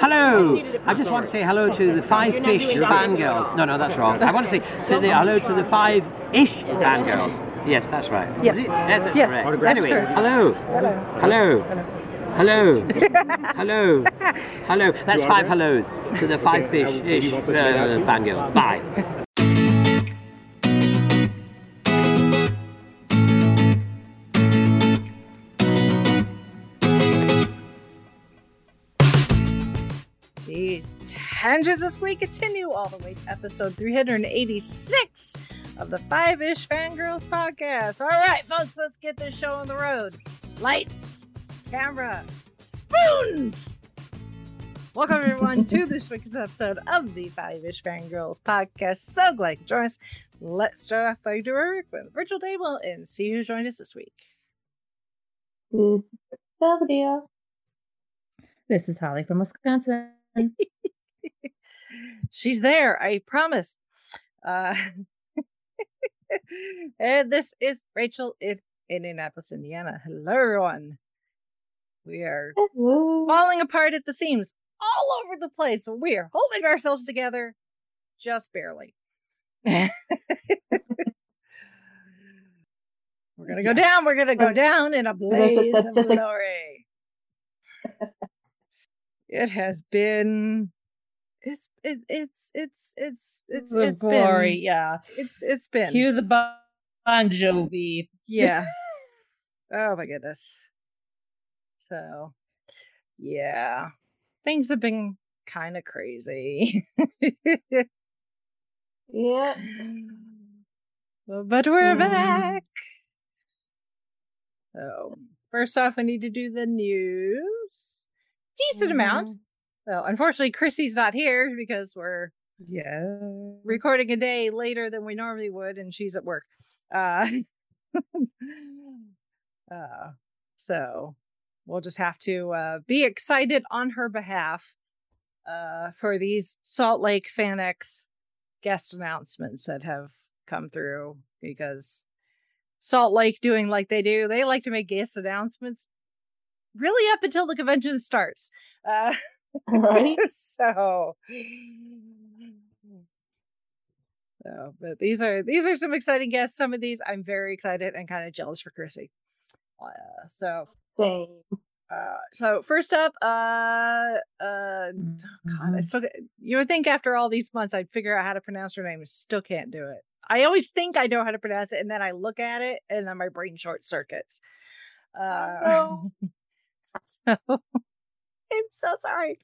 Hello. I just want to say hello to the five fish fangirls. No, no, that's wrong. I want to say to the hello to the five ish fangirls. Yes, that's right. Yes. It? Yes, that's Yes, correct. that's anyway, correct. hello. Hello. Hello. Hello. Hello. That's five hellos to the five fish ish uh, fangirls. Bye. Tangents this week continue all the way to episode 386 of the Five Ish Fangirls podcast. All right, folks, let's get this show on the road. Lights, camera, spoons. Welcome, everyone, to this week's episode of the Five Ish Fangirls podcast. So glad you could join us. Let's start off by doing with Virtual Table and see who joined us this week. Belvedere. This is Holly from Wisconsin. She's there, I promise. Uh, and this is Rachel in Indianapolis, Indiana. Hello, everyone. We are Hello. falling apart at the seams all over the place, but we are holding ourselves together just barely. we're gonna go down. We're gonna go down in a blaze of glory. It has been. It's it, it's it's it's it's The it's glory, been yeah. it's it's been Cue the Bon Jovi. yeah. oh my goodness. So, yeah, things have been kind of crazy. Yeah. but we're Mhm. back. So, first off, I need to do the news. Decent amount. So, unfortunately, Chrissy's not here because we're Yeah. recording a day later than we normally would, and she's at work. Uh, uh, so we'll just have to uh, be excited on her behalf uh, for these Salt Lake FanX guest announcements that have come through because Salt Lake doing like they do, they like to make guest announcements really up until the convention starts. Uh, Right? so so but these are these are some exciting guests some of these i'm very excited and kind of jealous for chrissy uh, so Same. uh so first up uh uh god i still you would think after all these months i'd figure out how to pronounce her name and still can't do it i always think i know how to pronounce it and then i look at it and then my brain short circuits uh no. so I'm so sorry.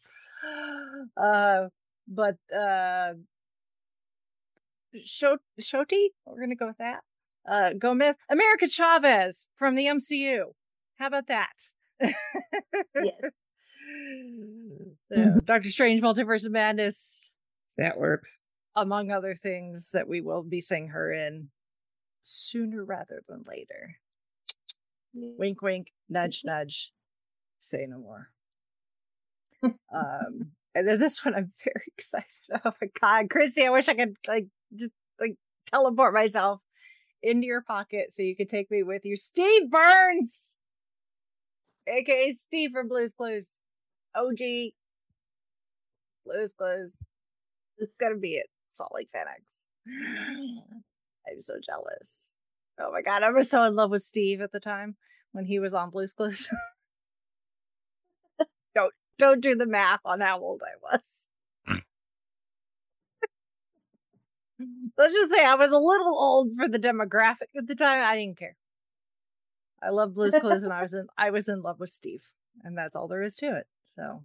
Uh, but uh, Sho- Shoti, we're gonna go with that. Uh, Gomez, America Chavez from the MCU. How about that? Yes. So, Doctor Strange, Multiverse of Madness, That works. among other things that we will be seeing her in sooner rather than later. Wink, wink, nudge, nudge. Say no more. Um, and then this one I'm very excited. Oh my god, Chrissy! I wish I could like just like teleport myself into your pocket so you could take me with you. Steve Burns, aka Steve from Blue's Clues, OG Blue's Clues. It's gonna be it. Salt Lake FanX. I'm so jealous. Oh my god, I was so in love with Steve at the time when he was on Blue's Clues. don't don't do the math on how old I was. Let's just say I was a little old for the demographic at the time. I didn't care. I love Blue's Clues, and I was in I was in love with Steve, and that's all there is to it. So,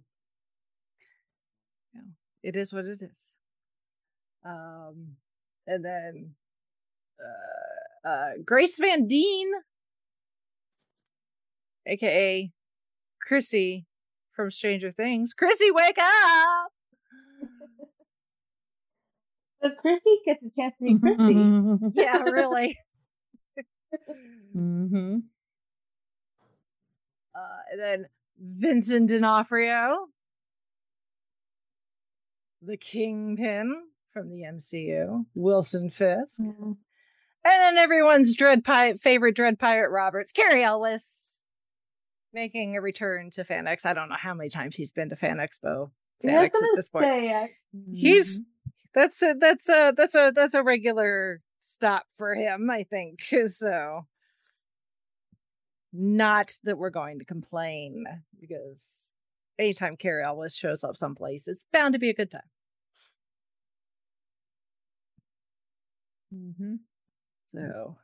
yeah, it is what it is. Um, and then uh, uh, Grace Van Dien, aka Chrissy from Stranger Things. Chrissy, wake up! So Chrissy gets a chance to be Chrissy. Yeah, really. mm-hmm. Uh, and then Vincent D'Onofrio, the Kingpin from the MCU, Wilson Fisk, Mhm. and then everyone's dread pirate favorite dread pirate Roberts, Cary Elwes, making a return to Fan I don't know how many times he's been to Fan Expo Yeah, was fanatics at this point. say, I, He's that's a that's a that's a that's a regular stop for him, I think. So not that we're going to complain because anytime Cary Elwes shows up someplace, it's bound to be a good time. Mm-hmm. So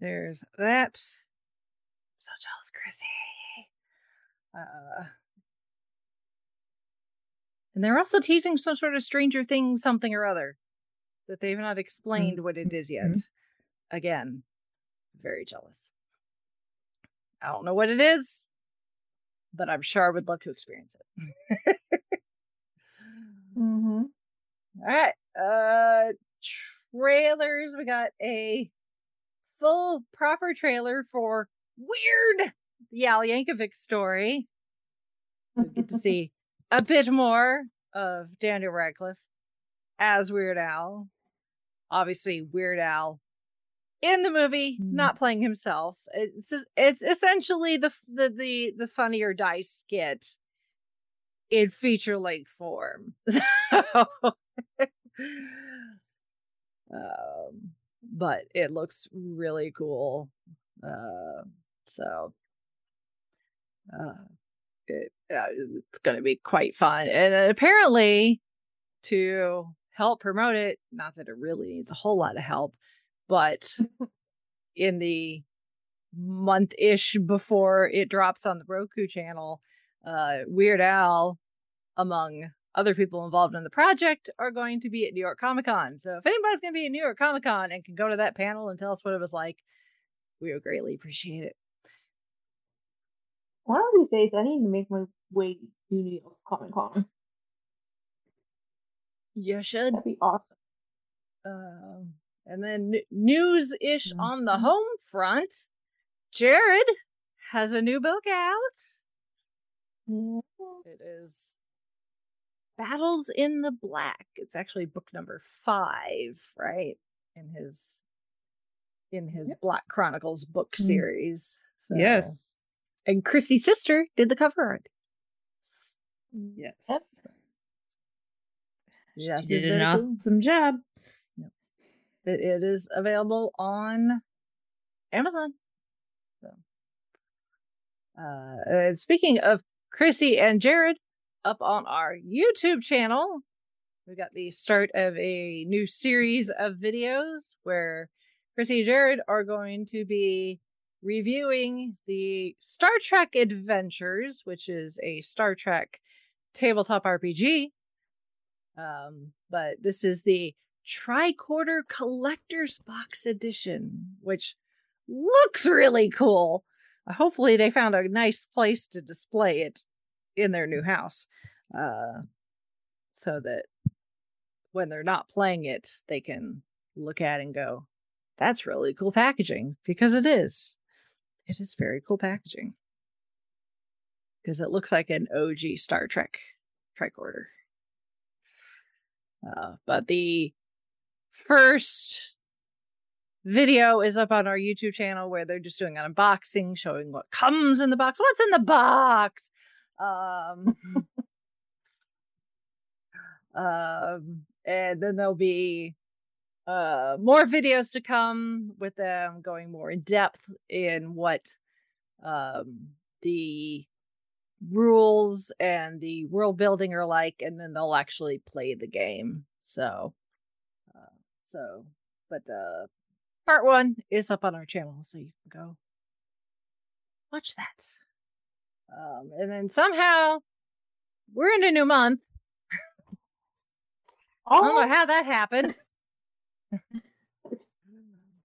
there's that. So jealous, Chrissy. Uh, and they're also teasing some sort of Stranger Thing something or other that they've not explained what it is yet. Again, very jealous. I don't know what it is, but I'm sure I would love to experience it. mm-hmm. All right. Uh trailers. We got a full proper trailer for Weird, the Al Yankovic story. We get to see a bit more of Daniel Radcliffe as Weird Al. Obviously, Weird Al in the movie, Mm. not playing himself. It's it's essentially the the the, the funny or die skit in feature length form. um, but it looks really cool. Uh, so uh, it, uh, it's going to be quite fun, and apparently to help promote it, not that it really needs a whole lot of help, but in the month ish before it drops on the Roku channel, uh, Weird Al, among other people involved in the project, are going to be at New York Comic Con. So if anybody's going to be at New York Comic Con and can go to that panel and tell us what it was like, we would greatly appreciate it. One of these days, I need to make my way to New York Comic Con. You should. That'd be awesome. Um, and then news ish on the home front. Jared has a new book out. Yeah. It is Battles in the Black. It's actually book number five, right? In his in his Black Chronicles book Mm. series. So- Yes. And Chrissy's sister did the cover art. Yes. Yep. Yes, She did an awesome job. It, it is available on Amazon. So, uh, uh, speaking of Chrissy and Jared, up on our YouTube channel, we got the start of a new series of videos where Chrissy and Jared are going to be reviewing the Star Trek Adventures, which is a Star Trek tabletop RPG. Um, but this is the tricorder collector's box edition, which looks really cool. Uh, Hopefully, they found a nice place to display it in their new house, uh, so that when they're not playing it, they can look at and go, "That's really cool packaging," because it is. It is very cool packaging because it looks like an OG Star Trek tricorder. Uh, but the first video is up on our YouTube channel where they're just doing an unboxing, showing what comes in the box. What's in the box? Um, um, and then there'll be uh more videos to come with them going more in depth in what um the rules and the world building are like and then they'll actually play the game. So uh, so but uh part one is up on our channel so you can go watch that. Um and then somehow we're in a new month. I don't know Oh, how that happened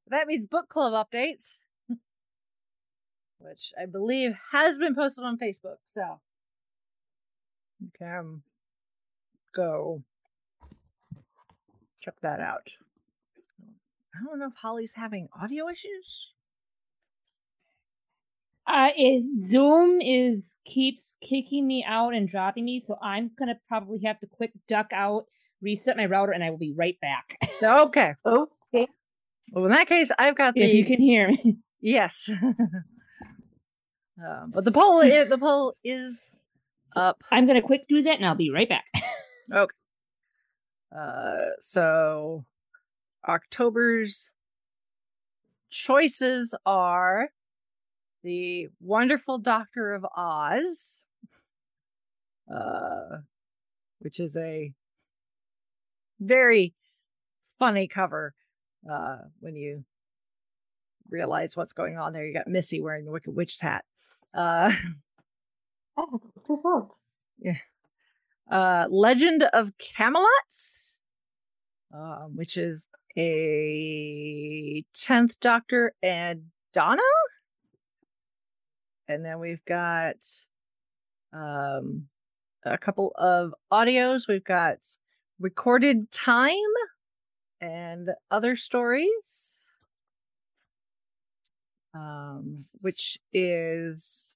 that means book club updates which i believe has been posted on facebook so. You can go check that out. I don't know if holly's having audio issues. Uh, is Zoom is keeps kicking me out and dropping me, so I'm gonna probably have to quick duck out, reset my router, and I will be right back. okay okay. well in that case i've got the if you can hear me. Yes. um, but the poll is, the poll is up. I'm gonna quick do that and I'll be right back. Okay. Uh, so October's choices are the Wonderful Doctor of Oz, uh, which is a very funny cover. Uh, when you realize what's going on there, you got Missy wearing the Wicked Witch's hat. Uh, I have to look this up. uh, Legend of Camelot, um, which is a tenth Doctor and Donna, and then we've got um, a couple of audios. We've got recorded time and other stories, um, which is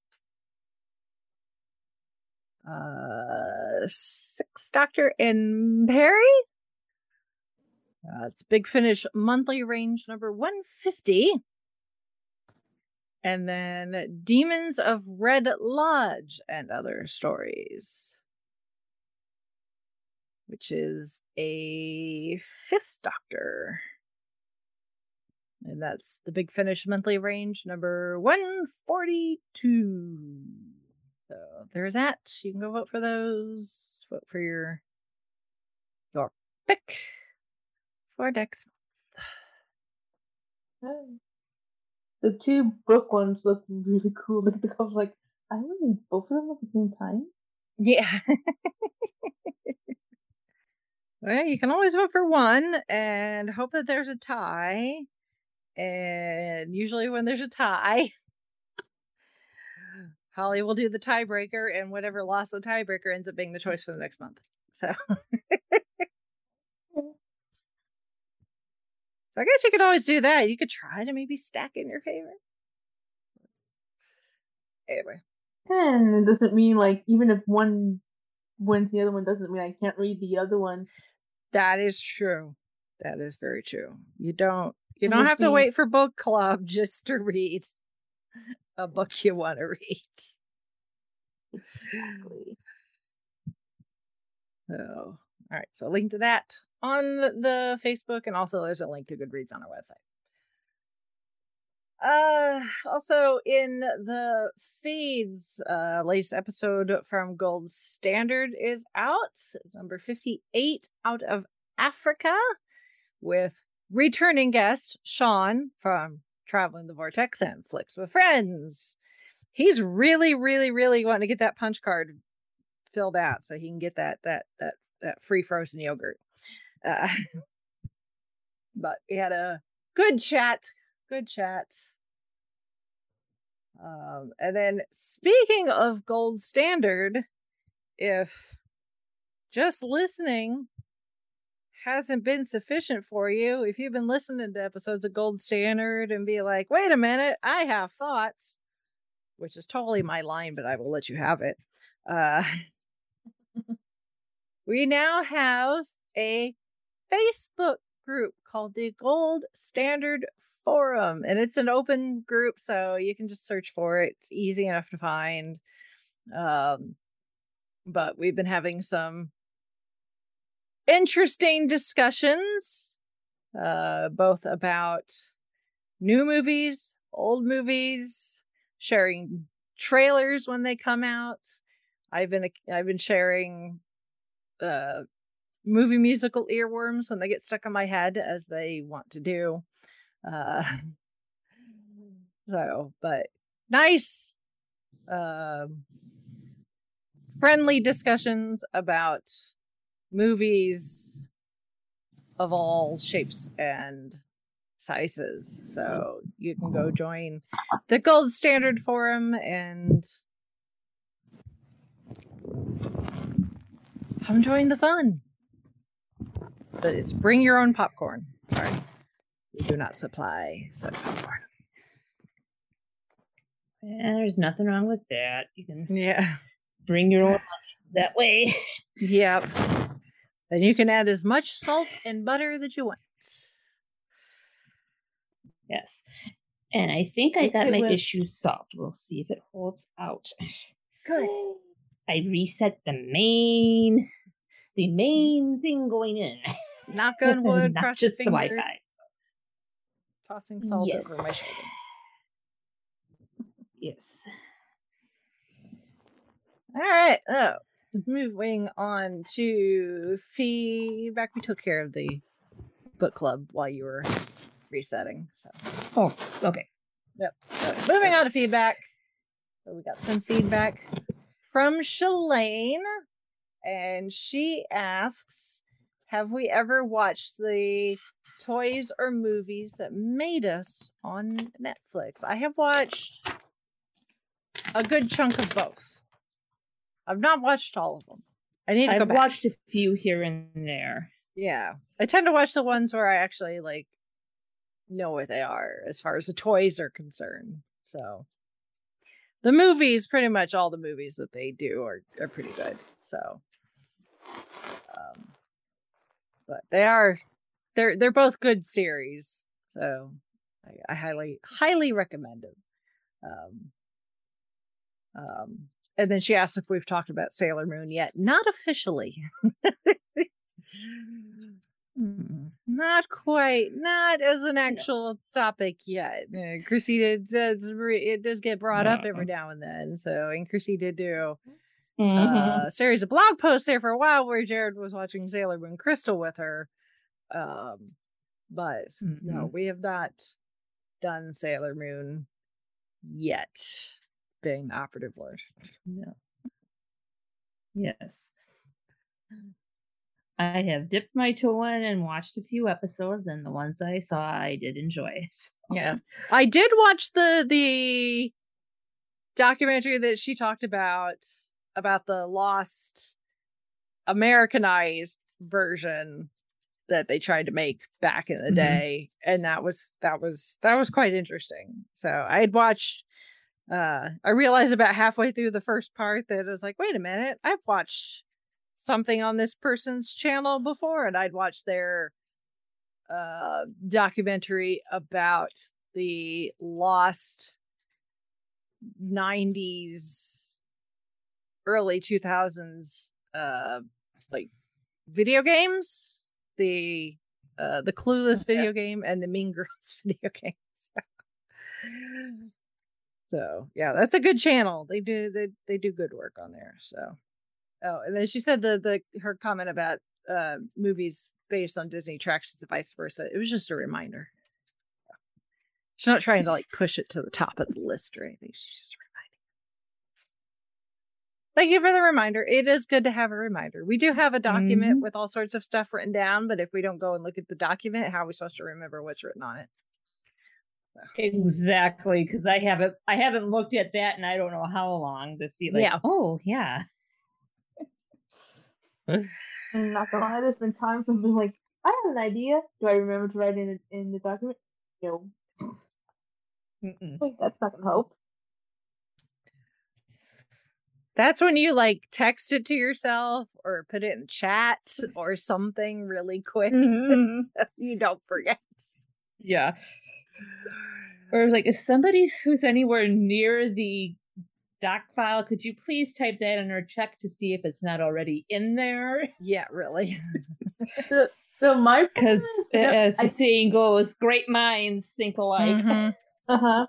uh six doctor and Peri? Uh, big finish monthly range number 150 and then demons of red lodge and other stories which is a fifth doctor and that's the big finish monthly range number 142 so there's that. You can go vote for those. Vote for your your pick for next Oh. The two book ones look really cool. Look at the cover, like I want to read both of them at the same time. Yeah. well, you can always vote for one and hope that there's a tie. And usually, when there's a tie, Holly will do the tiebreaker, and whatever lost the tiebreaker ends up being the choice for the next month. So, so I guess you could always do that. You could try to maybe stack in your favor. Anyway, And it doesn't mean like even if one wins, the other one doesn't mean I can't read the other one. That is true. That is very true. You don't you don't have to wait for book club just to read a book you want to read. Exactly. So, all right. So, link to that on the Facebook, and also there's a link to Goodreads on our website. Uh, also in the feeds, uh, latest episode from Gold Standard is out, number 58 out of Africa, with returning guest Sean from Traveling the Vortex and Flicks with Friends. He's really, really, really wanting to get that punch card filled out so he can get that that that that free frozen yogurt. Uh, but we had a good chat, good chat. Um, and then speaking of gold standard, if just listening hasn't been sufficient for you, if you've been listening to episodes of Gold Standard and be like, wait a minute, I have thoughts, which is totally my line, but I will let you have it. Uh, we now have a Facebook group called the Gold Standard Forum, and it's an open group, so you can just search for it. It's easy enough to find. Um, but we've been having some interesting discussions, uh, both about new movies, old movies, sharing trailers when they come out. I've been I've been sharing uh movie musical earworms when they get stuck in my head as they want to do. Uh so but nice um friendly discussions about movies of all shapes and sizes. So you can go join the Gold Standard Forum and come join the fun. But it's bring your own popcorn. Sorry. We do not supply said popcorn. Yeah, there's nothing wrong with that. You can Yeah. bring your own lunch that way. Yep. Then you can add as much salt and butter that you want. Yes. And I think I got it my with- issue solved. We'll see if it holds out. Good. I reset the main, the mm. main thing going in. Knock on wood, not cross just the finger, Wi-Fi. tossing salt Yes. over my shoulder. Yes. All right. Oh, moving on to feedback. We took care of the book club while you were resetting. So, Oh, okay. so moving on to feedback. So we got some feedback from Shalane, and she asks, "Have we ever watched the toys or movies that made us on Netflix?" I have watched a good chunk of both. I've not watched all of them. I need to go I've back. watched a few here and there. Yeah. I tend to watch the ones where I actually like know what they are as far as the toys are concerned. So the movies, pretty much all the movies that they do are, are pretty good. So um but they are they're they're both good series. So I, I highly highly recommend them. Um um and then she asked if we've talked about Sailor Moon yet. Not officially. Mm, Not quite. Not as an actual topic yet. Uh, Chrissy did does it does get brought up every now and then. So and Chrissy did do Mhm. a series of blog posts there for a while where Jared was watching Sailor Moon Crystal with her. Um, but no, Mhm. we have not done Sailor Moon yet. Being the operative word. No. Yes. I have dipped my toe in and watched a few episodes, and the ones I saw, I did enjoy. it. Yeah. I did watch the the documentary that she talked about about the lost Americanized version that they tried to make back in the Mhm. day and that was that was that was quite interesting. So I had watched uh I realized about halfway through the first part that I was like, wait a minute, I've watched something on this person's channel before and I'd watched their uh documentary about the lost 90s early 2000s uh like video games the uh the clueless video game and the mean girls video game so yeah that's a good channel. They do they, they do good work on there so. Oh and then she said the the her comment about uh movies based on disney attractions and vice versa. It was just a reminder. She's not trying to like push it to the top of the list or anything. She's just thank you for the reminder it is good to have a reminder we do have a document Mhm. with all sorts of stuff written down but if we don't go and look at the document how are we supposed to remember what's written on it Exactly, because I haven't I haven't looked at that, and I don't know how long to see. Like, Yeah. oh yeah, I'm not gonna lie, there's been times when I've been like, I have an idea. Do I remember to write it in, in the document? No. Wait, that's not gonna help. That's when you like text it to yourself or put it in chat or something really quick. Mhm. so you don't forget. yeah. Or it's like, if somebody who's anywhere near the doc file, could you please type that in or check to see if it's not already in there? Yeah, really. So, so my Because as the I, saying goes, great minds think alike. Mhm. uh huh.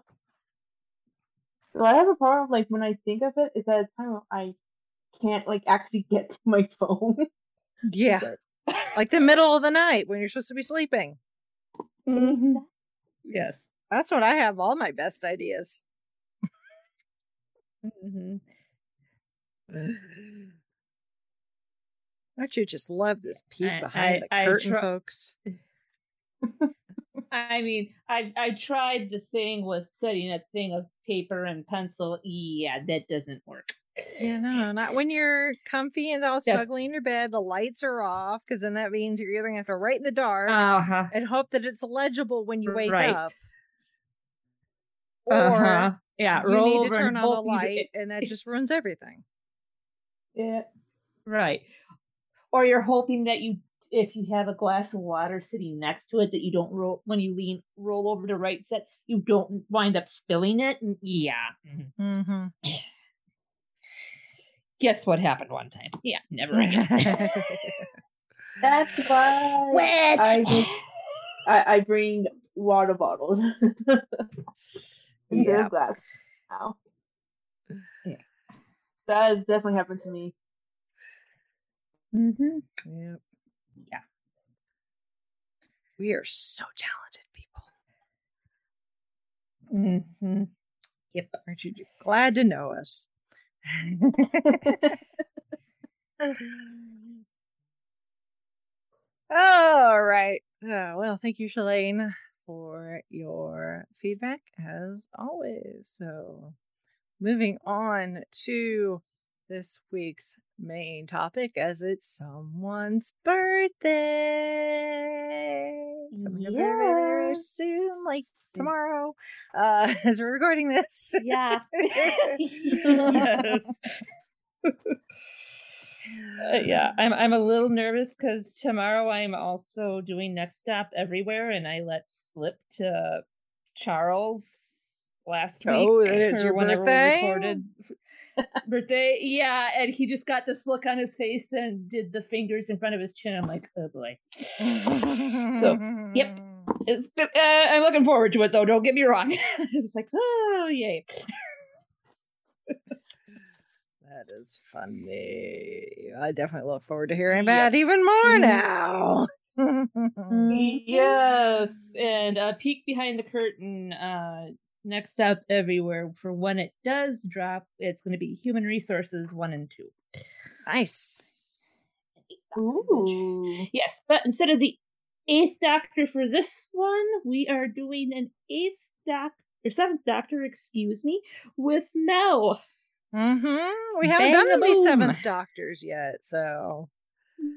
So I have a problem. Like when I think of it, is at a time when I can't like actually get to my phone. Yeah. Like the middle of the night when you're supposed to be sleeping. Mhm. Yes. That's when I have all my best ideas. Mhm. Don't you just love this peek I- behind I- I the curtain, try- folks? I mean, I I tried the thing with setting a thing of paper and pencil. Yeah, that doesn't work. You know, not when you're comfy and all Yeah. snugly in your bed. The lights are off because then that means you're either gonna have to write in the dark Uh huh. and hope that it's legible when you wake Right. up. Or Uh-huh. Yeah, you roll need to turn on the light, and that just ruins everything. Yeah. Right. Or you're hoping that you, if you have a glass of water sitting next to it, that you don't roll when you lean roll over to right set, you don't wind up spilling it. And yeah. Mhm. Mm-hmm. guess what happened one time? Yeah, never again. That's why Witch! I just I, I bring water bottles. Instead Yeah. glass now. Yeah. That has definitely happened to me. mm-hmm. Yep. We are so talented people. Mm-hmm. Aren't you glad to know us? All right. Uh, well, thank you, Shalane, for your feedback as always. So, moving on to this week's main topic, as it's someone's birthday coming up very, very, very soon, like tomorrow. Uh, as we're recording this. Yeah. yes. Uh, yeah, I'm I'm a little nervous because tomorrow I'm also doing Next Stop Everywhere, and I let slip to Charles last week. Oh, it's your birthday? Birthday. Yeah, and he just got this look on his face and did the fingers in front of his chin. I'm like, oh boy. So, yep. Uh, I'm looking forward to it though. Don't get me wrong. it's just like, oh yay. That is funny. I definitely look forward to hearing Yep. that even more Mhm. now. Yes, and a peek behind the curtain. Uh, next up, everywhere for when it does drop, it's going to be Human Resources one and two. Nice. Ooh. Yes, but instead of the eighth Doctor for this one, we are doing an eighth Doctor or seventh Doctor, excuse me, with Mel. Mm-hmm. We haven't Bang done any boom. seventh doctors yet, so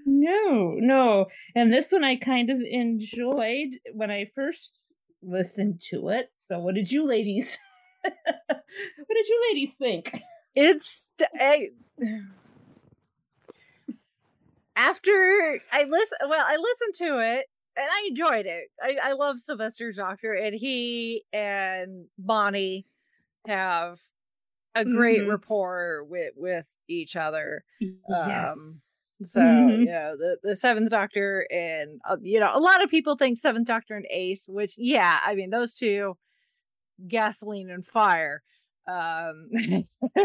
No, no, and this one I kind of enjoyed when I first listened to it. So, what did you ladies? what did you ladies think? it's I, after I listen. Well, I listened to it and I enjoyed it. I, I love Sylvester Doctor, and he and Bonnie have a great Mhm. rapport with with each other. Um, so Mhm. you know the the Seventh Doctor and uh, you know a lot of people think Seventh Doctor and Ace, which yeah, I mean those two, gasoline and fire. Um,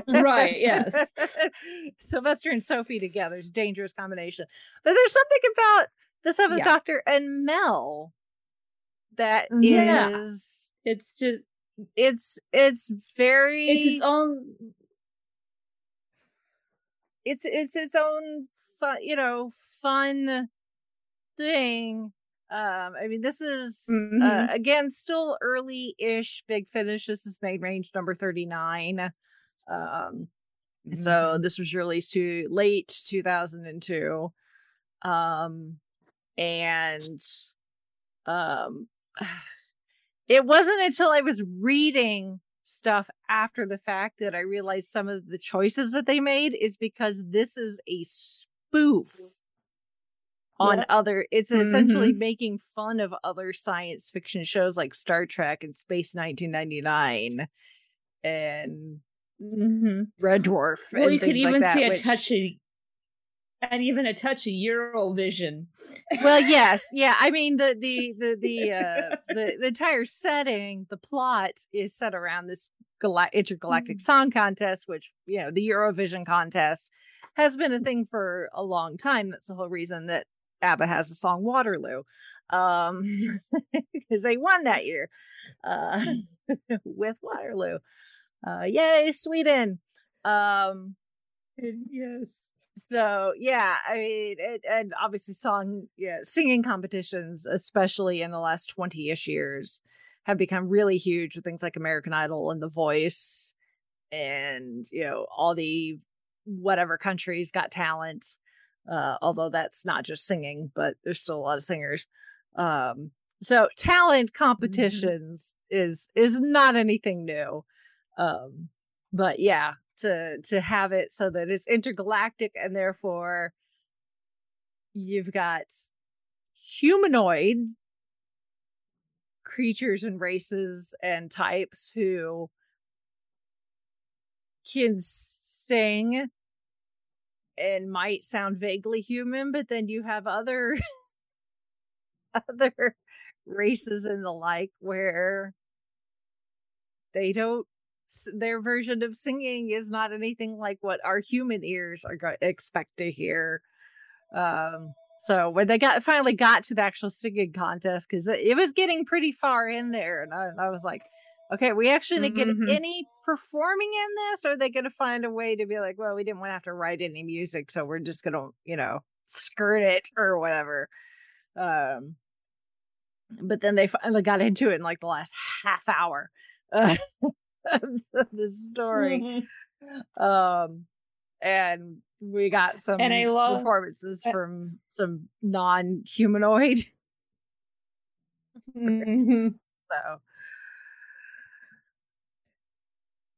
Right, yes. Sylvester and Sophie together is a dangerous combination. But there's something about the Seventh Yeah. Doctor and Mel that is Yeah. it's just it's it's very it's its own it's it's its own fun, you know, fun thing. Um, I mean, this is uh, Mhm. again still early-ish. Big Finish. This is main range number thirty-nine. Um, so this was released to late two thousand and two. Um, and um, it wasn't until I was reading stuff after the fact that I realized some of the choices that they made is because this is a spoof on Yep. other it's essentially making fun of other science fiction shows like Star Trek and Space 1999 and Mhm. Red Dwarf well, and you could things even like that see a which- touch of and even a touch of Eurovision. well yes. Yeah i mean the the the the uh the, the entire setting the plot is set around this gala- intergalactic song contest which you know the eurovision contest has been a thing for a long time. That's the whole reason that abba has the song waterloo um because they won that year uh with waterloo. Uh yay sweden. Um yes. So yeah i mean it, and obviously song yeah singing competitions especially in the last 20ish years have become really huge with things like american idol and the voice and you know all the whatever countries got talent uh although that's not just singing but there's still a lot of singers. Um so talent competitions is is not anything new. Um but yeah to to have it so that it's intergalactic and therefore you've got humanoid creatures and races and types who can sing and might sound vaguely human, but then you have other other races and the like where they don't their version of singing is not anything like what our human ears are go- expect to hear. Um so when they got finally got to the actual singing contest because it, it was getting pretty far in there and I, I was like okay we actually didn't get any performing in this or are they gonna find a way to be like well we didn't want to have to write any music so we're just gonna you know skirt it or whatever. Um but then they finally got into it in like the last half hour. uh, of the story um and we got some And I love- performances from some non-humanoid Mhm. so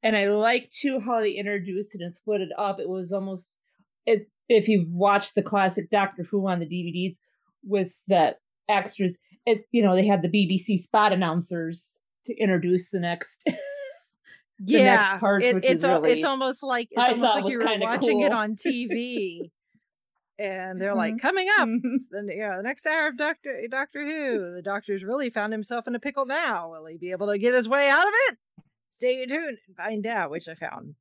And I like too how they introduced it and split it up. It was almost it, if you've watched the classic Doctor Who on the DVDs with the extras, it you know they had the BBC spot announcers to introduce the next. yeah parts, it- it's is really- it's almost like it's I almost like you were watching it on tv and they're like Mhm. coming up Mhm. the yeah, the next hour of Doctor Doctor Who, the Doctor's really found himself in a pickle now. Will he be able to get his way out of it? Stay tuned and find out, which I found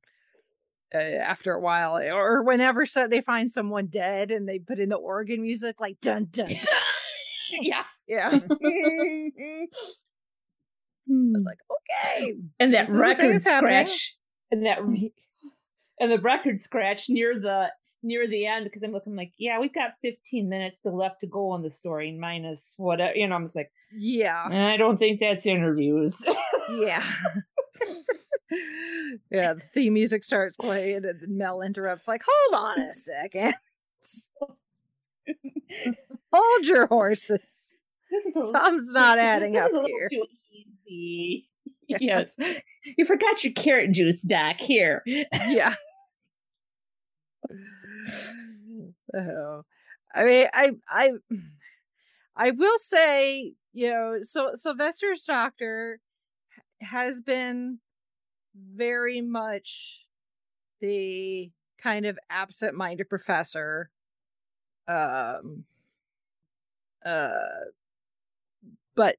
uh, after a while, or whenever so they find someone dead and they put in the organ music like dun dun dun. yeah. Yeah, Hmm. was like okay, and that record scratch and that and the record scratch near the near the end because I'm looking like yeah we've got 15 minutes to left to go on the story minus whatever you know I'm just like yeah, I don't think that's interviews. yeah. yeah, the theme music starts playing and Mel interrupts, like, hold on a second. Hold your horses. Something's not adding up is a little here. Yes, you forgot your carrot juice, Doc. Here, Yeah. oh. I mean, I, I, I will say, you know, so Sylvester's doctor has been very much the kind of absent-minded professor. Um. Uh. But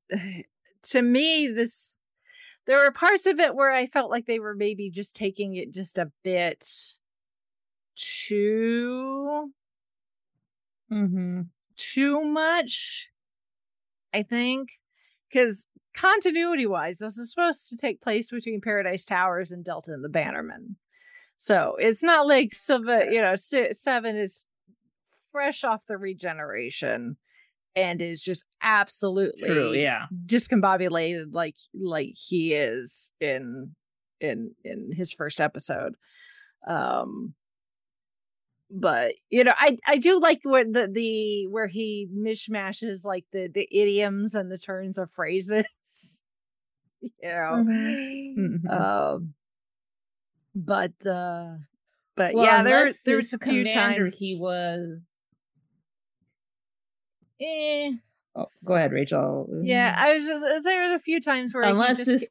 to me, this there were parts of it where I felt like they were maybe just taking it just a bit too mm-hmm. too much. I think because continuity wise, this is supposed to take place between Paradise Towers and Delta and the Bannermen. So it's not like Silva, you know, Seven is fresh off the regeneration and is just absolutely true. Yeah, discombobulated like like he is in in in his first episode um but you know i i do like where the the where he mishmashes like the the idioms and the turns of phrases you know Mhm. um but uh but Well, yeah there unless there his was a few times he was. Eh, Oh, go ahead, Rachel. Yeah, I was just uh, there were a few times where Unless he just this- ca-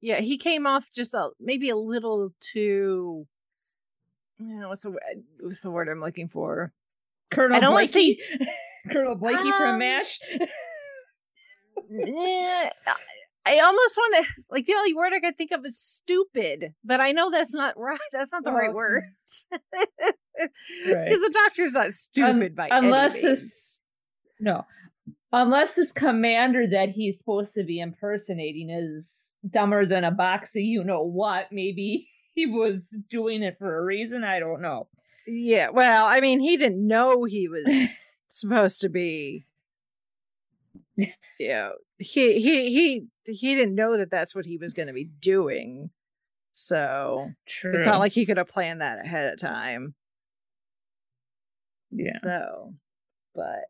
yeah he came off just a maybe a little too. You know, what's the what's the word I'm looking for? Colonel I don't wanna Blakey. Colonel Blakey from Um, MASH. yeah, I- I almost want to like the only word I could think of is stupid, but I know that's not right. That's not the right Oh, word. Right. Because the doctor's not stupid by unless any this- means. No. Unless this commander that he's supposed to be impersonating is dumber than a box of you know what, maybe he was doing it for a reason. I don't know. Yeah, well, I mean, he didn't know he was supposed to be. You know, he he he he didn't know that that's what he was going to be doing. So True. it's not like he could have planned that ahead of time. yeah. So, but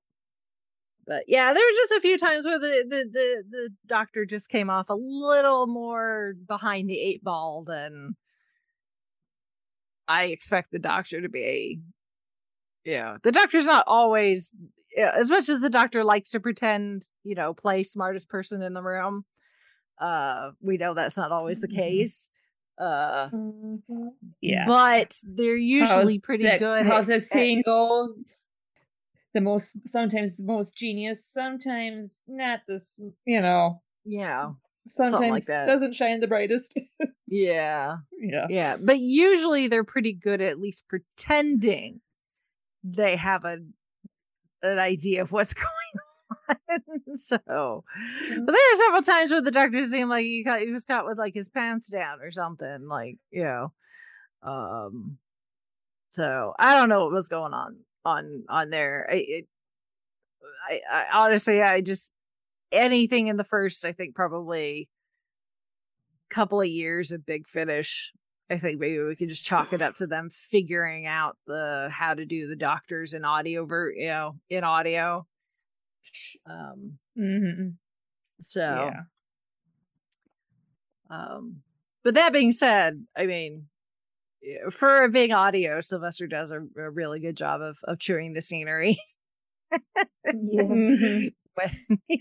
but yeah, there were just a few times where the the the, the doctor just came off a little more behind the eight ball than I expect the doctor to be. Yeah, the doctor's not always as much as the doctor likes to pretend, you know, play smartest person in the room. Uh, we know that's not always the Mhm. case. Uh, Mhm. Yeah. but they're usually How's pretty that- good. How's at- that saying go? The most, sometimes the most genius, sometimes not this, you know, yeah, sometimes like that. doesn't shine the brightest. yeah, yeah. yeah. But usually they're pretty good at least pretending they have a an idea of what's going on. so, but there are several times where the doctor seemed like he got he was caught with like his pants down or something, like you know. Um, so I don't know what was going on on on there. I, it, I, I honestly, I just anything in the first, I think probably couple of years of Big Finish. I think maybe we could just chalk it up to them figuring out the how to do the doctors in audio, ver- you know, in audio. Um, hmm so, Yeah. um, but that being said, I mean, for it being audio, Sylvester does a, a really good job of of chewing the scenery. Yeah. Mhm. And,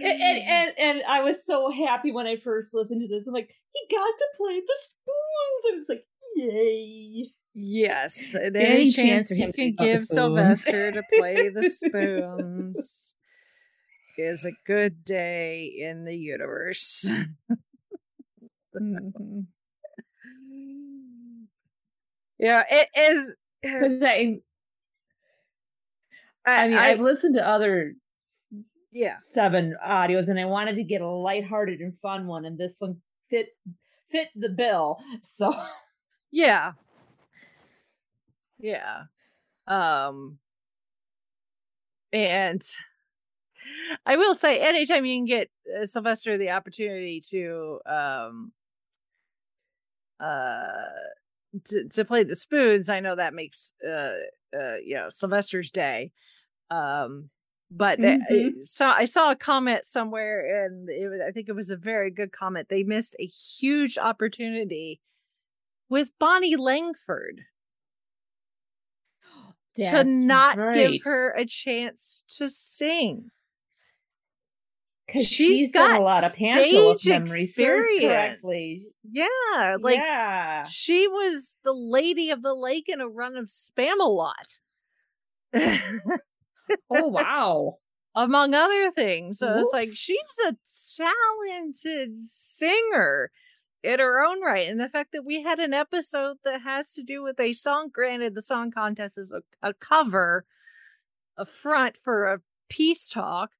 and, and and I was so happy when I first listened to this. I'm like, he got to play the spoons. I was like, yay. Yes, and Any any chance chance you can pick up the give. Sylvester to play the spoons is a good day in the universe. Mhm. Yeah, it is. I, I, I mean, I- I've listened to other yeah, seven audios, and I wanted to get a lighthearted and fun one, and this one fit fit the bill. So yeah, yeah. Um, and I will say, anytime you can get uh, Sylvester the opportunity to um uh to, to play the spoons i know that makes uh uh you know sylvester's day um but they, I Mhm. saw i saw a comment somewhere and it was, i think it was a very good comment they missed a huge opportunity with bonnie langford to not right. give her a chance to sing because she's she's got a lot of panto if stage memory serves experience. yeah like yeah. she was the lady of the lake in a run of Spamalot. Oh wow. Among other things. So it's like she's a talented singer in her own right. And the fact that we had an episode that has to do with a song, granted, the song contest is a, a cover, a front for a peace talk.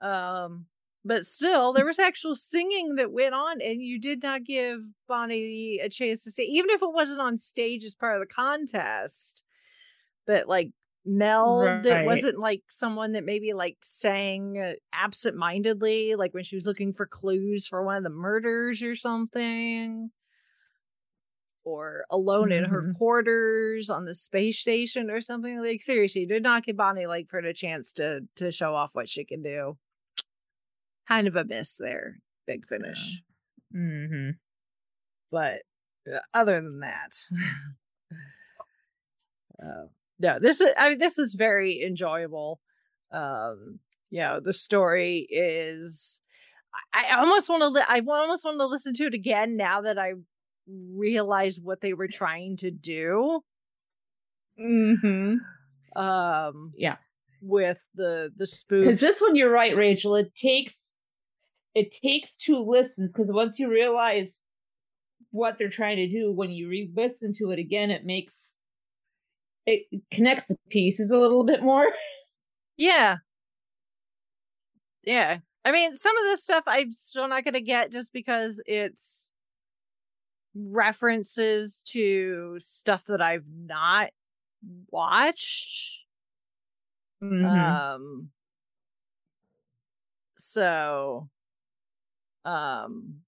Um, but still, there was actual singing that went on, and you did not give Bonnie a chance to say, even if it wasn't on stage as part of the contest. But like Mel, that Right. wasn't like someone that maybe like sang uh, absent-mindedly, like when she was looking for clues for one of the murders or something, or alone in her Mhm. quarters on the space station or something. Like seriously, did not give Bonnie like for a chance to to show off what she can do. Kind of a miss there, big finish. Mm-hmm. But uh, other than that, uh, no, this is I mean this is very enjoyable. Um, you know, the story is. I, I almost want to. Li- I almost want to listen to it again now that I realize what they were trying to do. Mm-hmm. Um, Yeah. with the the spoofs. Because this one, you're right, Rachel. It takes it takes two listens because once you realize what they're trying to do, when you re-listen to it again, it makes it connects the pieces a little bit more. Yeah. Yeah. I mean, some of this stuff I'm still not going to get just because it's references to stuff that I've not watched. Mm-hmm. Um so um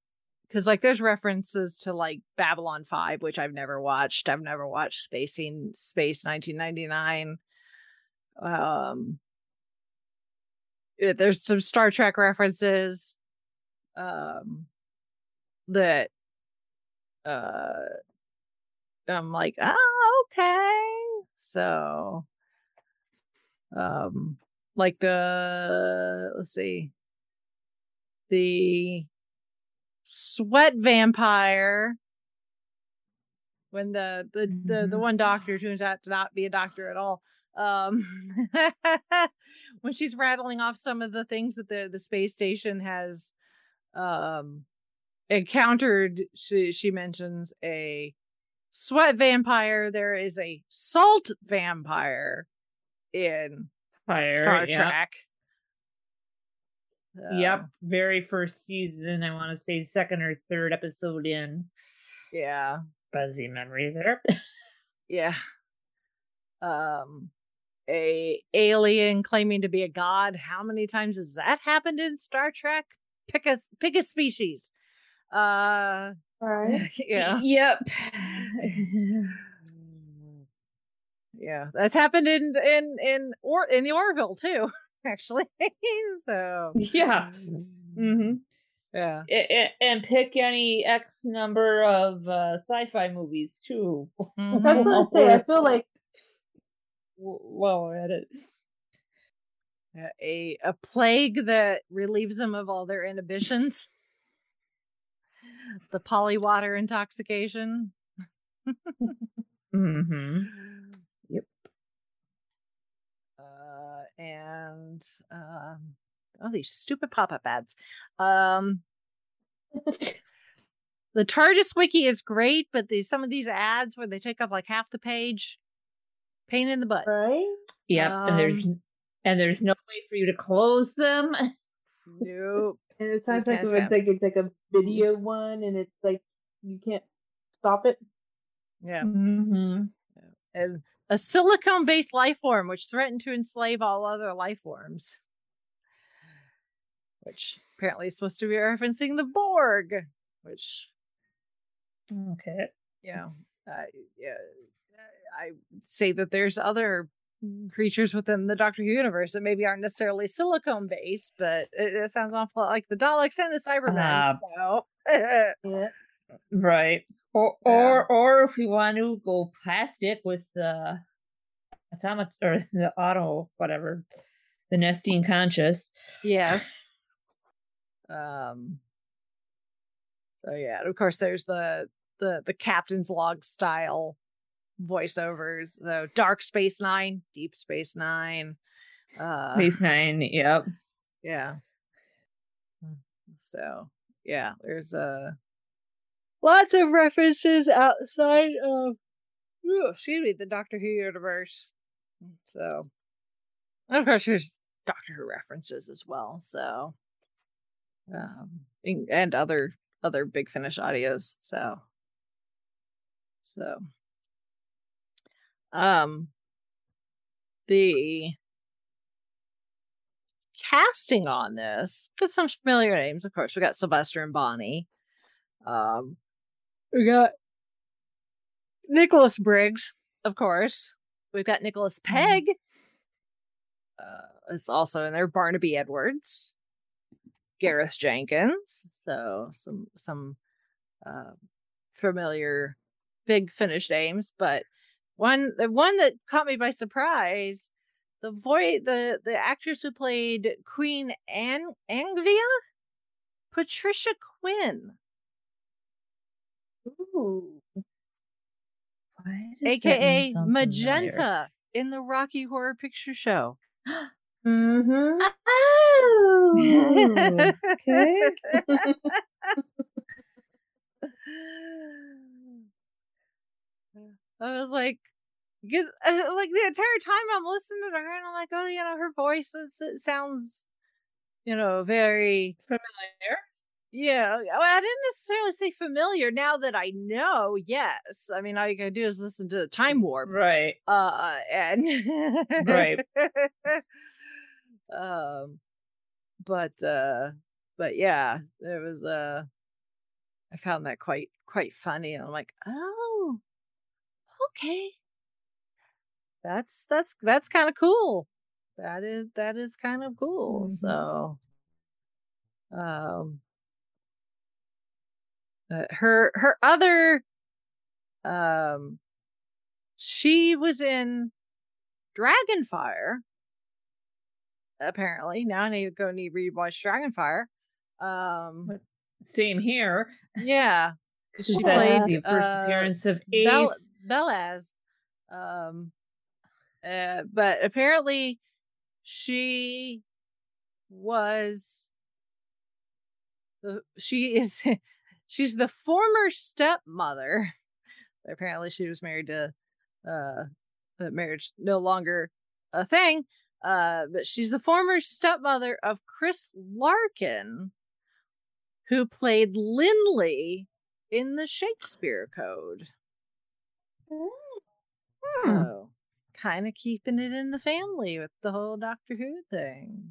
cuz like there's references to like Babylon 5 which I've never watched. I've never watched Spacing Space 1999. Um there's some Star Trek references um that uh I'm like, "Oh, okay." So um like the let's see the sweat vampire when the the the, the Mhm. one doctor turns out to not be a doctor at all. Um, when she's rattling off some of the things that the the space station has um encountered, she she mentions a sweat vampire. There is a salt vampire in Fire. Star yep. Trek. Yep. Um, Very first season. I want to say second or third episode in. yeah. Fuzzy memory there. Yeah. Um a alien claiming to be a god. How many times has that happened in Star Trek? Pick a pick a species. Uh Alright. yeah. Yep. Yeah. That's happened in in in or in the Orville too, actually. so yeah. hmm yeah. And pick any X number of uh, sci-fi movies too. I was gonna say, I feel like Well, at it. Uh, a a plague that relieves them of all their inhibitions. The polywater intoxication. Mm-hmm. uh, and um, oh, these stupid pop-up ads. Um, the TARDIS wiki is great, but these some of these ads where they take up like half the page, pain in the butt. right? Yep. and there's Um, and there's no way for you to close them. Nope. And it sounds like can't it's like it's like a video one, and it's like you can't stop it. Yeah. Mm-hmm. And a silicone-based life form which threatened to enslave all other life forms. Which apparently is supposed to be referencing the Borg, which Okay. know, uh, yeah, I say that there's other creatures within the Doctor Who universe that maybe aren't necessarily silicone based, but it, it sounds awful like the Daleks and the Cybermen. Uh, so Yeah. Right. Or Yeah. or or if you want to go plastic with the atomic or the auto whatever, the Nestene conscious. yes. Um. So yeah, of course there's the the the captain's log style voiceovers, though Dark Space Nine, Deep Space Nine. Uh, Base nine. Yep. yeah so yeah there's uh lots of references outside of ooh, excuse me the doctor who universe. So and of course there's doctor who references as well so um and other other big finish audios so so. Um the casting on this got some familiar names of course we got sylvester and bonnie. Um we got nicholas briggs of course. We've got nicholas pegg uh it's also in there barnaby edwards gareth jenkins so some some uh, familiar big finish names but one the one that caught me by surprise the voice the the actress who played Queen Anne Angvia, Patricia Quinn, Ooh. Why does that mean aka Magenta familiar? in the Rocky Horror Picture Show. Mm-hmm. Oh. okay. I was like, because uh, like the entire time I'm listening to her, and I'm like, oh, you know, her voice it sounds, you know, very Familiar. Yeah, well, I didn't necessarily say familiar. Now that I know, yes. I mean, all you gotta do is listen to the Time Warp, Right. uh, and Right. um, but uh, but yeah, there was uh, I found that quite quite funny, and I'm like, oh, okay, that's that's that's kind of cool. That is that is kind of cool. Mhm. So, um, uh, her her other um she was in dragonfire apparently now i need to go need rewatch dragonfire um Same here. yeah She That's played the first uh, appearance of Ace. Bel- Belazs. Um, uh, but apparently, she was the she is she's the former stepmother. Apparently, she was married to uh, the marriage no longer a thing. Uh, but she's the former stepmother of Chris Larkin, who played Lynley in the Shakespeare Code. Hmm. So, kind of keeping it in the family with the whole Doctor Who thing.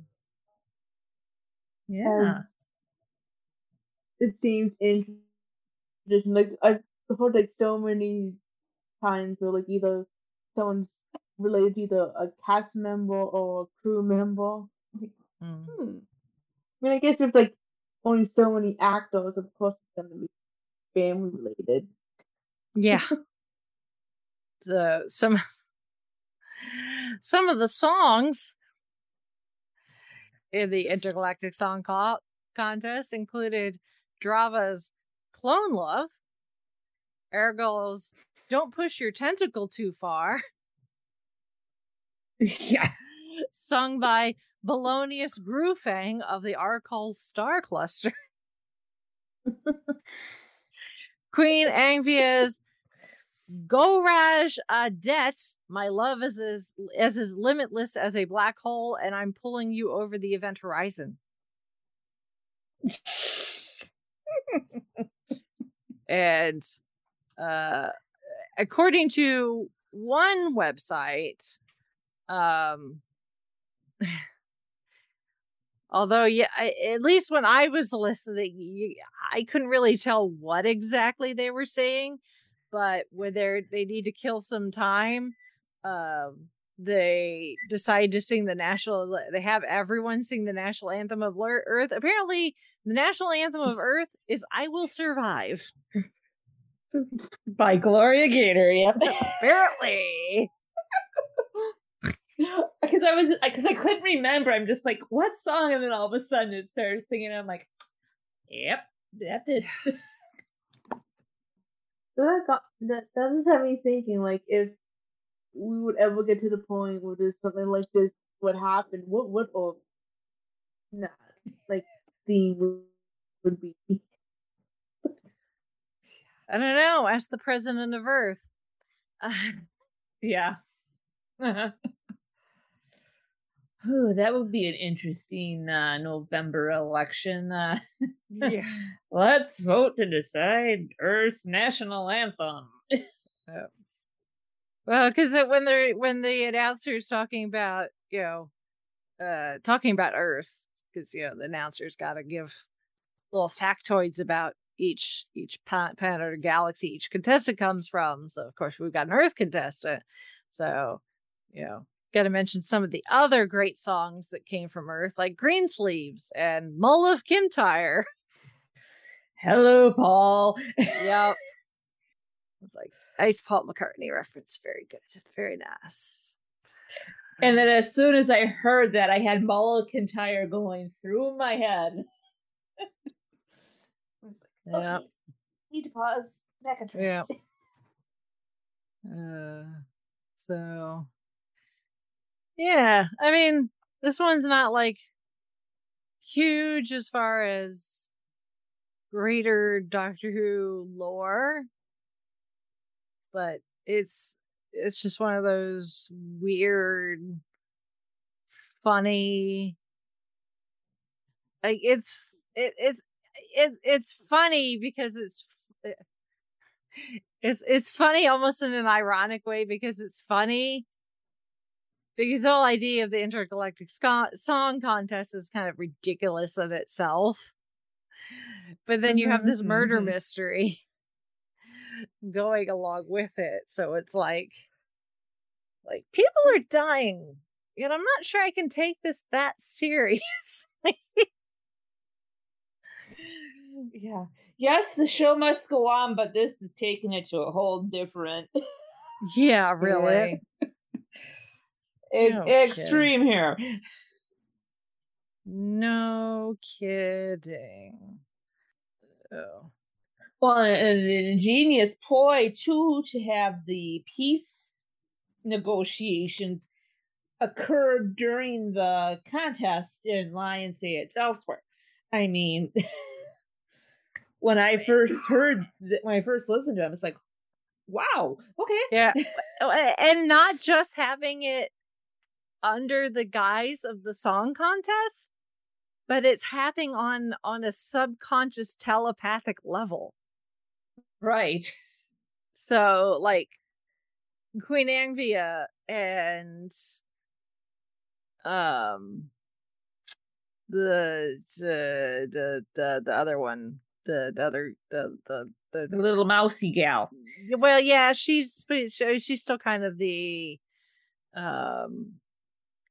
yeah. It seems interesting. Like I've heard like so many times where like either someone's related to either a cast member or a crew member. Mm. Hmm. I mean, I guess there's like only so many actors, of course it's gonna be family related. Yeah. the some some of the songs in the intergalactic song co- contest included Drava's "Clone Love," Ergol's "Don't Push Your Tentacle Too Far," yeah. sung by Balonius Grufang of the Arkol Star Cluster. Queen Angvia's Goraj Adet, my love is as, as as limitless as a black hole, and I'm pulling you over the event horizon. And uh according to one website, um although yeah I, at least when i was listening you, i couldn't really tell what exactly they were saying but when they're they need to kill some time um they decide to sing the national they have everyone sing the national anthem of earth. Apparently the national anthem of earth is i will survive By Gloria Gaynor. Yep. apparently Because I was, because I couldn't remember. I'm just like, what song? And then all of a sudden it started singing. I'm like, yep, that is. So that got that that just had me thinking like if we would ever get to the point where there's something like this would happen, what would or not like theme would, be? i don't know ask the president of earth Yeah. Ooh, that would be an interesting uh, November election. Uh, yeah let's vote to decide Earth's national anthem. Well, because when they're when the announcer's talking about you know, uh, talking about Earth, because you know the announcer's got to give little factoids about each each planet or galaxy each contestant comes from. So of course we've got an Earth contestant. So you know, got to mention some of the other great songs that came from Earth, like Greensleeves and Mull of Kintyre. Hello, Paul. yep. It's like nice Paul McCartney reference. Very good. Very nice. And then as soon as I heard that, I had Mull Kintyre going through my head. I was like, okay, Yeah. need to pause. Back on track. Yeah. Uh, so yeah, I mean, this one's not like huge as far as greater Doctor Who lore, but it's it's just one of those weird, funny. Like it's it, it's it, it's funny because it's it's it's funny almost in an ironic way because it's funny because the whole idea of the intergalactic song contest is kind of ridiculous of itself but then you have this murder mhm. mystery going along with it so it's like like people are dying and i'm not sure i can take this that serious Yeah. Yes, the show must go on, but this is taking it to a whole different yeah really No kidding. extreme here. no kidding oh Well, an uh, ingenious ploy too to have the peace negotiations occur during the contest and lie and say it's elsewhere. I mean, when I first heard, when I first listened to them, it's like, wow, okay, yeah, uh, and not just having it under the guise of the song contest, but it's happening on on a subconscious telepathic level. Right. So like Queen Angvia and um the the the the, the other one the, the other the, the the the little mousy gal well yeah she's she's still kind of the um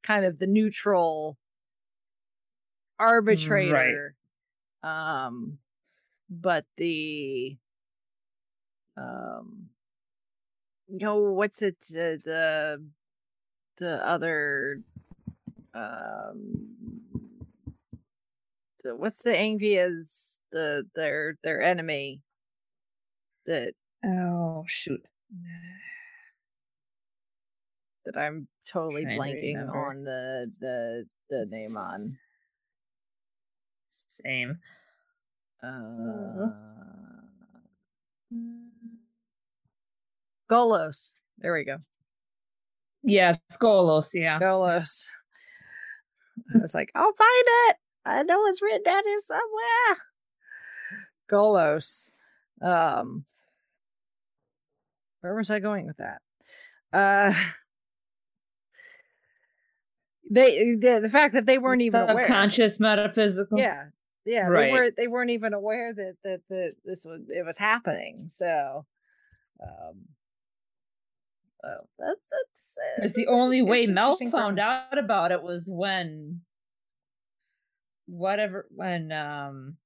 kind of the neutral arbitrator right. um but the um you know what's it uh, the the other um the, what's the Angvia's the their their enemy that oh shoot. that I'm totally blanking to on the the the name on. Same. Uh Golos. There we go. Yeah, Golos. Yeah, Golos. I was like, I'll find it. I know it's written down here somewhere. Golos. Um, where was I going with that? Uh, they the, the fact that they weren't even aware. conscious metaphysical. Yeah, yeah. Right. They were they weren't even aware that that that this was it was happening. So, um, Oh, that's that's. Uh, the only way Mel found out about it was when, whatever, when um,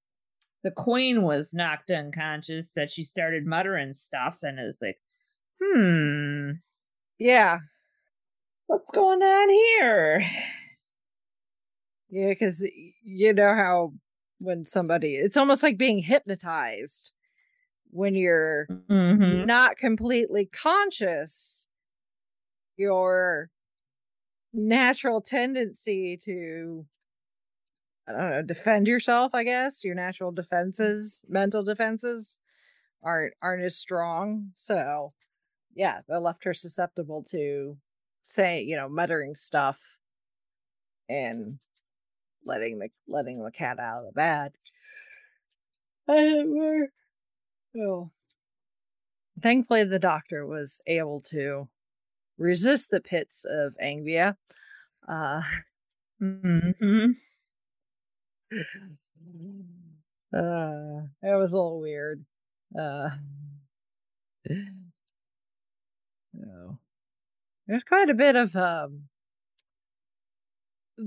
the queen was knocked unconscious, that she started muttering stuff, and it was like, hmm, yeah, what's going on here? Yeah, because you know how when somebody, it's almost like being hypnotized when you're mm-hmm. not completely conscious, your natural tendency to I don't know, defend yourself, I guess. Your natural defenses, mental defenses aren't aren't as strong. So yeah, that left her susceptible to say, you know, muttering stuff and letting the letting the cat out of the bag. Oh. Thankfully, the doctor was able to resist the pits of Angvia. Uh, mm-hmm. uh, it was a little weird. Uh, oh. There's quite a bit of um,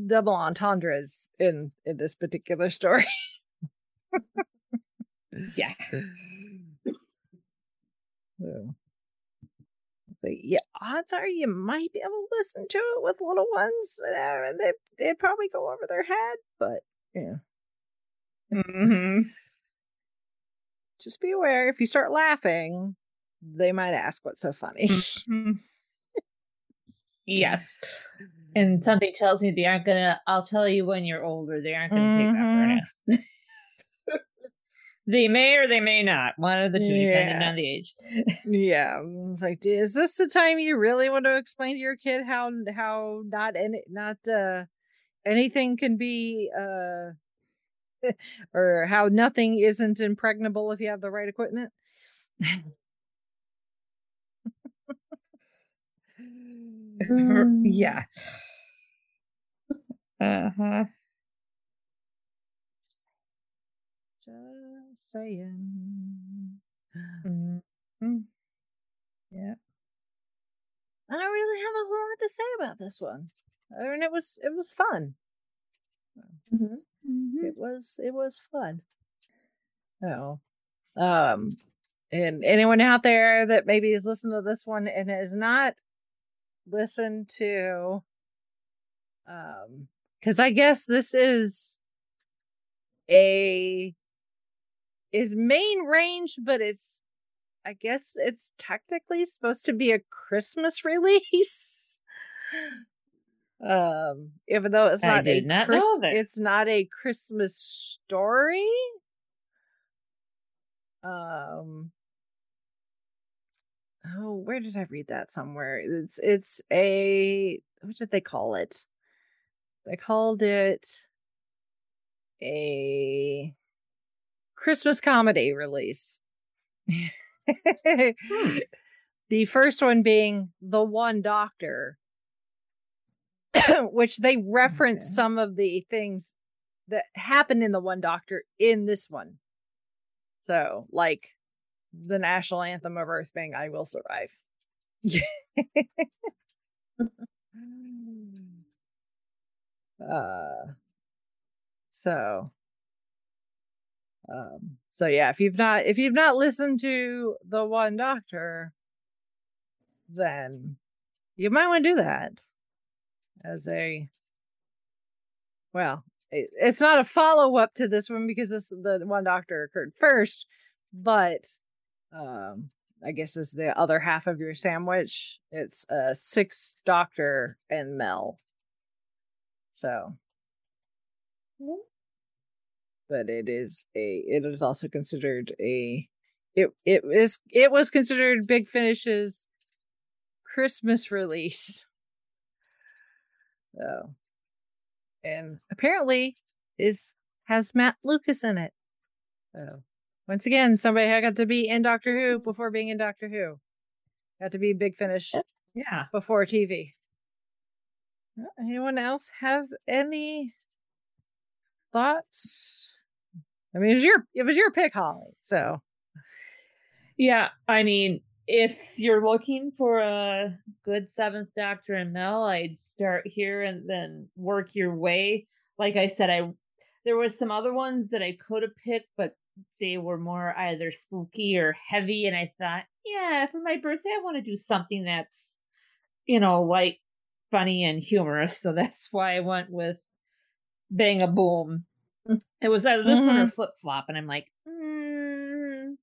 double entendres in in this particular story. yeah. So, so, yeah, odds are you might be able to listen to it with little ones. Uh, they they'd probably go over their head, but yeah. Mm-hmm. Just be aware if you start laughing, they might ask what's so funny. Mm-hmm. yes. And something tells me they aren't gonna I'll tell you when you're older, they aren't gonna mm-hmm. take that for an mm-hmm. They may or they may not. One of the two, yeah. depending on the age. yeah, it's like, is this the time you really want to explain to your kid how how not any not uh anything can be uh or how nothing isn't impregnable if you have the right equipment? Yeah. Uh huh. Just saying. Mm-hmm. Yeah. I don't really have a whole lot to say about this one. I mean, it was it was fun. Mm-hmm. Mm-hmm. It was it was fun. Oh, um, and anyone out there that maybe has listened to this one and has not listened to, um, because I guess this is a is main range, but it's I guess it's technically supposed to be a Christmas release. Um, even though it's not a not Chris- it's not a Christmas story. Um Oh, where did I read that somewhere? It's it's a what did they call it? They called it a Christmas comedy release. Hmm. The first one being The One Doctor, which they reference Okay. some of the things that happened in The One Doctor in this one. So, like the national anthem of Earth being I Will Survive. uh so um so yeah if you've not if you've not listened to the one doctor then you might want to do that as a well it, it's not a follow-up to this one because this the one doctor occurred first but um i guess is the other half of your sandwich. It's uh six doctor and mel. So but it is a it is also considered a it it is it was considered big finish's christmas release. So and apparently is has matt lucas in it. So once again somebody had got to be in doctor who before being in doctor who. Got to be big finish Yeah. before tv anyone else have any thoughts? I mean it was your it was your pick holly so. Yeah, I mean, if you're looking for a good seventh Doctor and Mel, I'd start here and then work your way. Like I said, I there was some other ones that I could have picked, but they were more either spooky or heavy, and I thought, yeah, for my birthday, I want to do something that's, you know, light, funny, and humorous. So that's why I went with Bang a Boom. It was either this one or Flip Flop, and I'm like, mm,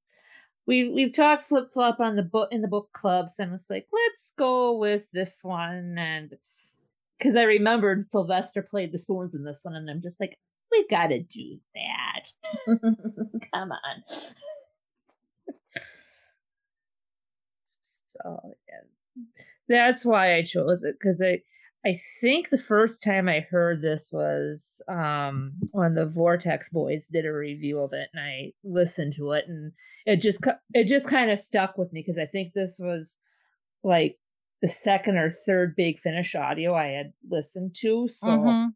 we we've talked flip flop on the book in the book clubs, and it's like let's go with this one, and because I remembered Sylvester played the spoons in this one, and I'm just like, we got to do that. Come on. so yeah, that's why I chose it because I I think the first time I heard this was um when the Vortex Boys did a review of it, and I listened to it, and it just it just kind of stuck with me because I think this was like the second or third big finish audio I had listened to, so mhm.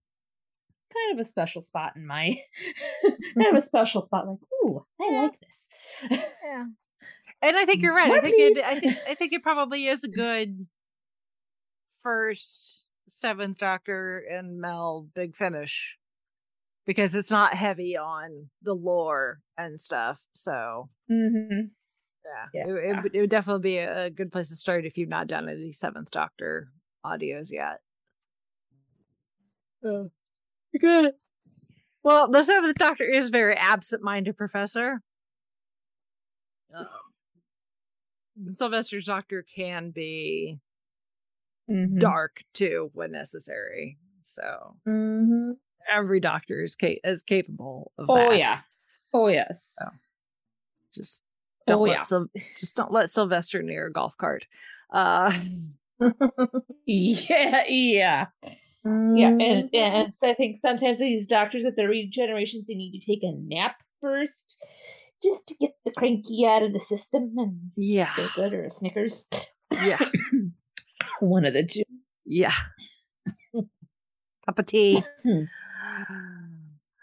Kind of a special spot in my kind of a special spot. Like, ooh, I Yeah. like this. Yeah. And I think you're right. I More think it. I think I think it probably is a good first seventh doctor and Mel big finish. Because it's not heavy on the lore and stuff. So mm-hmm. yeah. Yeah. It, it, would- it would definitely be a, a good place to start if you've not done any seventh doctor audios yet. Uh, good. Well, the seventh doctor is very absent minded professor. Um, Sylvester's doctor can be Mm-hmm. dark too when necessary. So Mm-hmm. every doctor is ca- is capable of Oh that. yeah. Oh yes. Oh. Just don't Oh, let yeah. Syl- just don't let Sylvester near a golf cart. Uh Yeah, yeah. Yeah, Mm-hmm. and and so I think sometimes these doctors at the regenerations they need to take a nap first, just to get the cranky out of the system and yeah. feel good or a Snickers, Yeah. one of the two. Yeah. Cup of tea.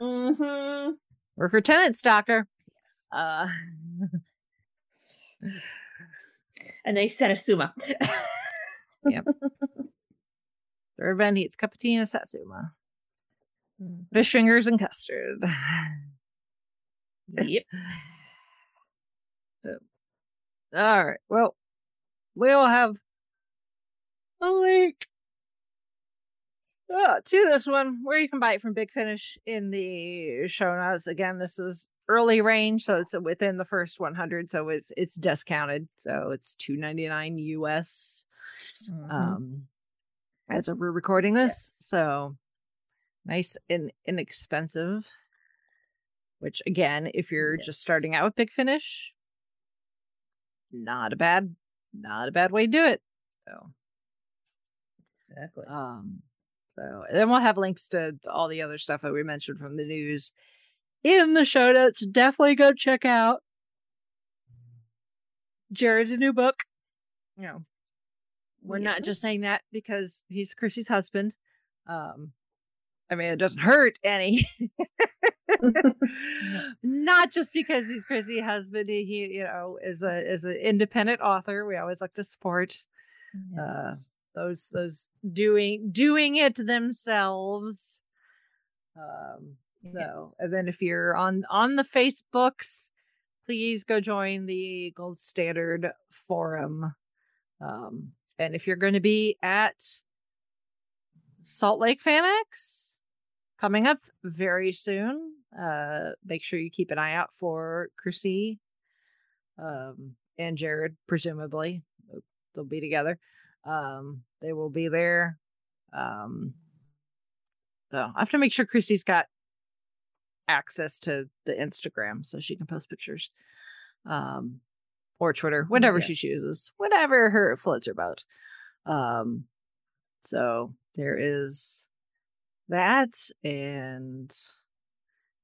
Mm-hmm. We're for Tennant's, doctor. Uh A nice Satsuma. Third Ben eats cup of tea and a satsuma. Fish fingers and custard. yep. All right. Well, we'll have a link uh, to this one where you can buy it from Big Finish in the show notes. Again, this is early range, so it's within the first 100. So it's it's discounted, so it's 299 US. Mhm. Um, as we're recording this, Yes. so nice and inexpensive. Which again, if you're just starting out with Big Finish, not a bad, not a bad way to do it. So exactly. um, so and then we'll have links to all the other stuff that we mentioned from the news in the show notes. Definitely go check out Jared's new book. You know, we're not just saying that because he's Chrissy's husband. Um, I mean, it doesn't hurt any. not just because he's Chrissy's husband. He, you know, is a is an independent author. We always like to support uh, those those doing doing it themselves um so Yes. and then if you're on on the facebooks please go join the gold standard forum um and if you're going to be at salt lake FanX coming up very soon uh make sure you keep an eye out for chrissy um and jared presumably. They'll be together. Um they will be there. Um so i have to make sure chrissy's got access to the instagram so she can post pictures. Um or twitter whatever she chooses whatever her floats her boat um so there is that and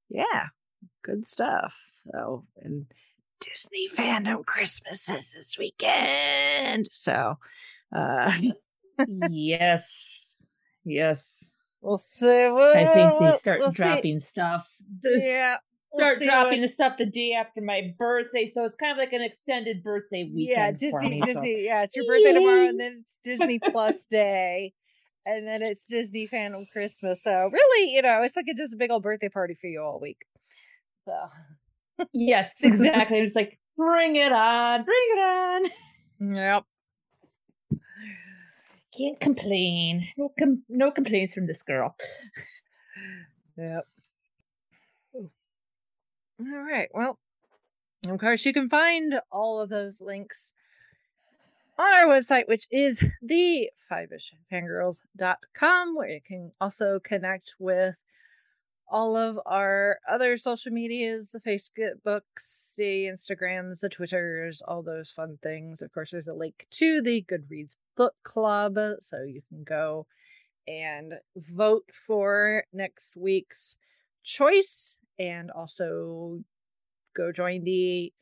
yeah good stuff Oh, and disney fandom Christmases this weekend so uh yes. Yes. we'll see we'll, I think they start we'll see. dropping stuff. This- yeah Start see dropping what- the stuff the day after my birthday, so it's kind of like an extended birthday yeah weekend for disney me. so- disney yeah it's your birthday tomorrow and then it's disney plus day and then it's disney Phantom christmas so really you know it's like a, just a big old birthday party for you all week so Yes, exactly. it's like bring it on, bring it on. yep Can't complain. No, com- no complaints from this girl. Yep. All right. Well, of course, you can find all of those links on our website, which is the fangirls.com, where you can also connect with all of our other social medias the Facebooks, the Instagrams, the Twitters, all those fun things. Of course, there's a link to the Goodreads book club, so you can go and vote for next week's choice and also go join the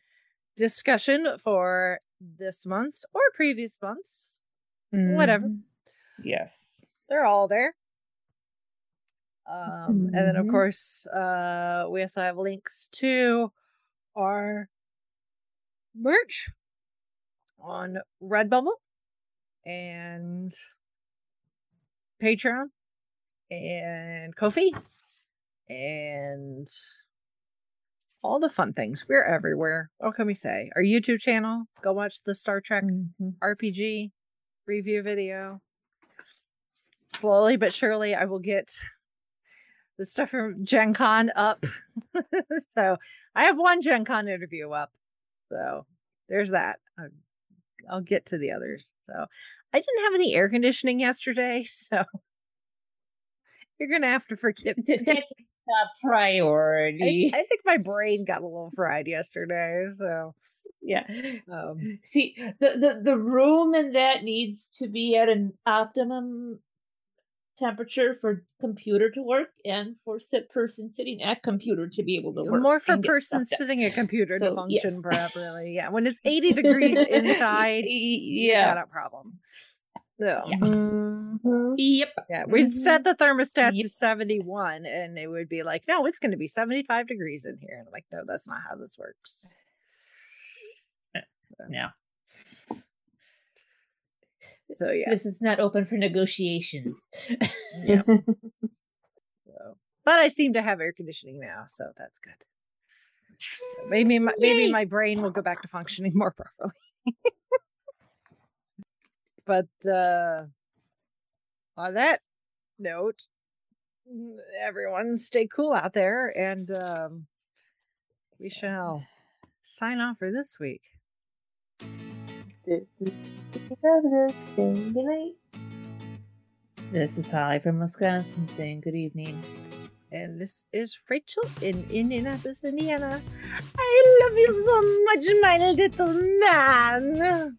discussion for this month's or previous month's. Whatever. Mhm. Yes. They're all there. Um, and then of Mhm. course, uh, we also have links to our merch on Redbubble and Patreon and Ko-fi and all the fun things. We're everywhere. What can we say? Our YouTube channel. Go watch the Star Trek Mhm. RPG review video. Slowly but surely, I will get the stuff from Gen Con up. so I have one Gen Con interview up. So there's that. I'll get to the others. So I didn't have any air conditioning yesterday. So you're going to have to forgive me. That's a I, priority. I think my brain got a little fried yesterday. So yeah. um, See, the, the the room in that needs to be at an optimum temperature for computer to work and for sit person sitting at computer to be able to work. more for person sitting at computer to function yes. properly. Yeah, when it's 80 degrees inside, you Yeah. got a problem. So, Yeah. Mhm. Yep. yeah, we'd Mhm. set the thermostat Yep. to 71 and it would be like, no, it's going to be 75 degrees in here. And I'm like, no, that's not how this works. No. So, yeah. This is not open for negotiations. yeah. So. But I seem to have air conditioning now, so that's good. Maybe my, maybe my brain will go back to functioning more properly. But uh on that note, mm, everyone stay cool out there and um we shall sign off for this week. This is Good night. This is Holly from Wisconsin saying good evening. And this is Rachel in Indianapolis, Indiana. I love you so much, my little man.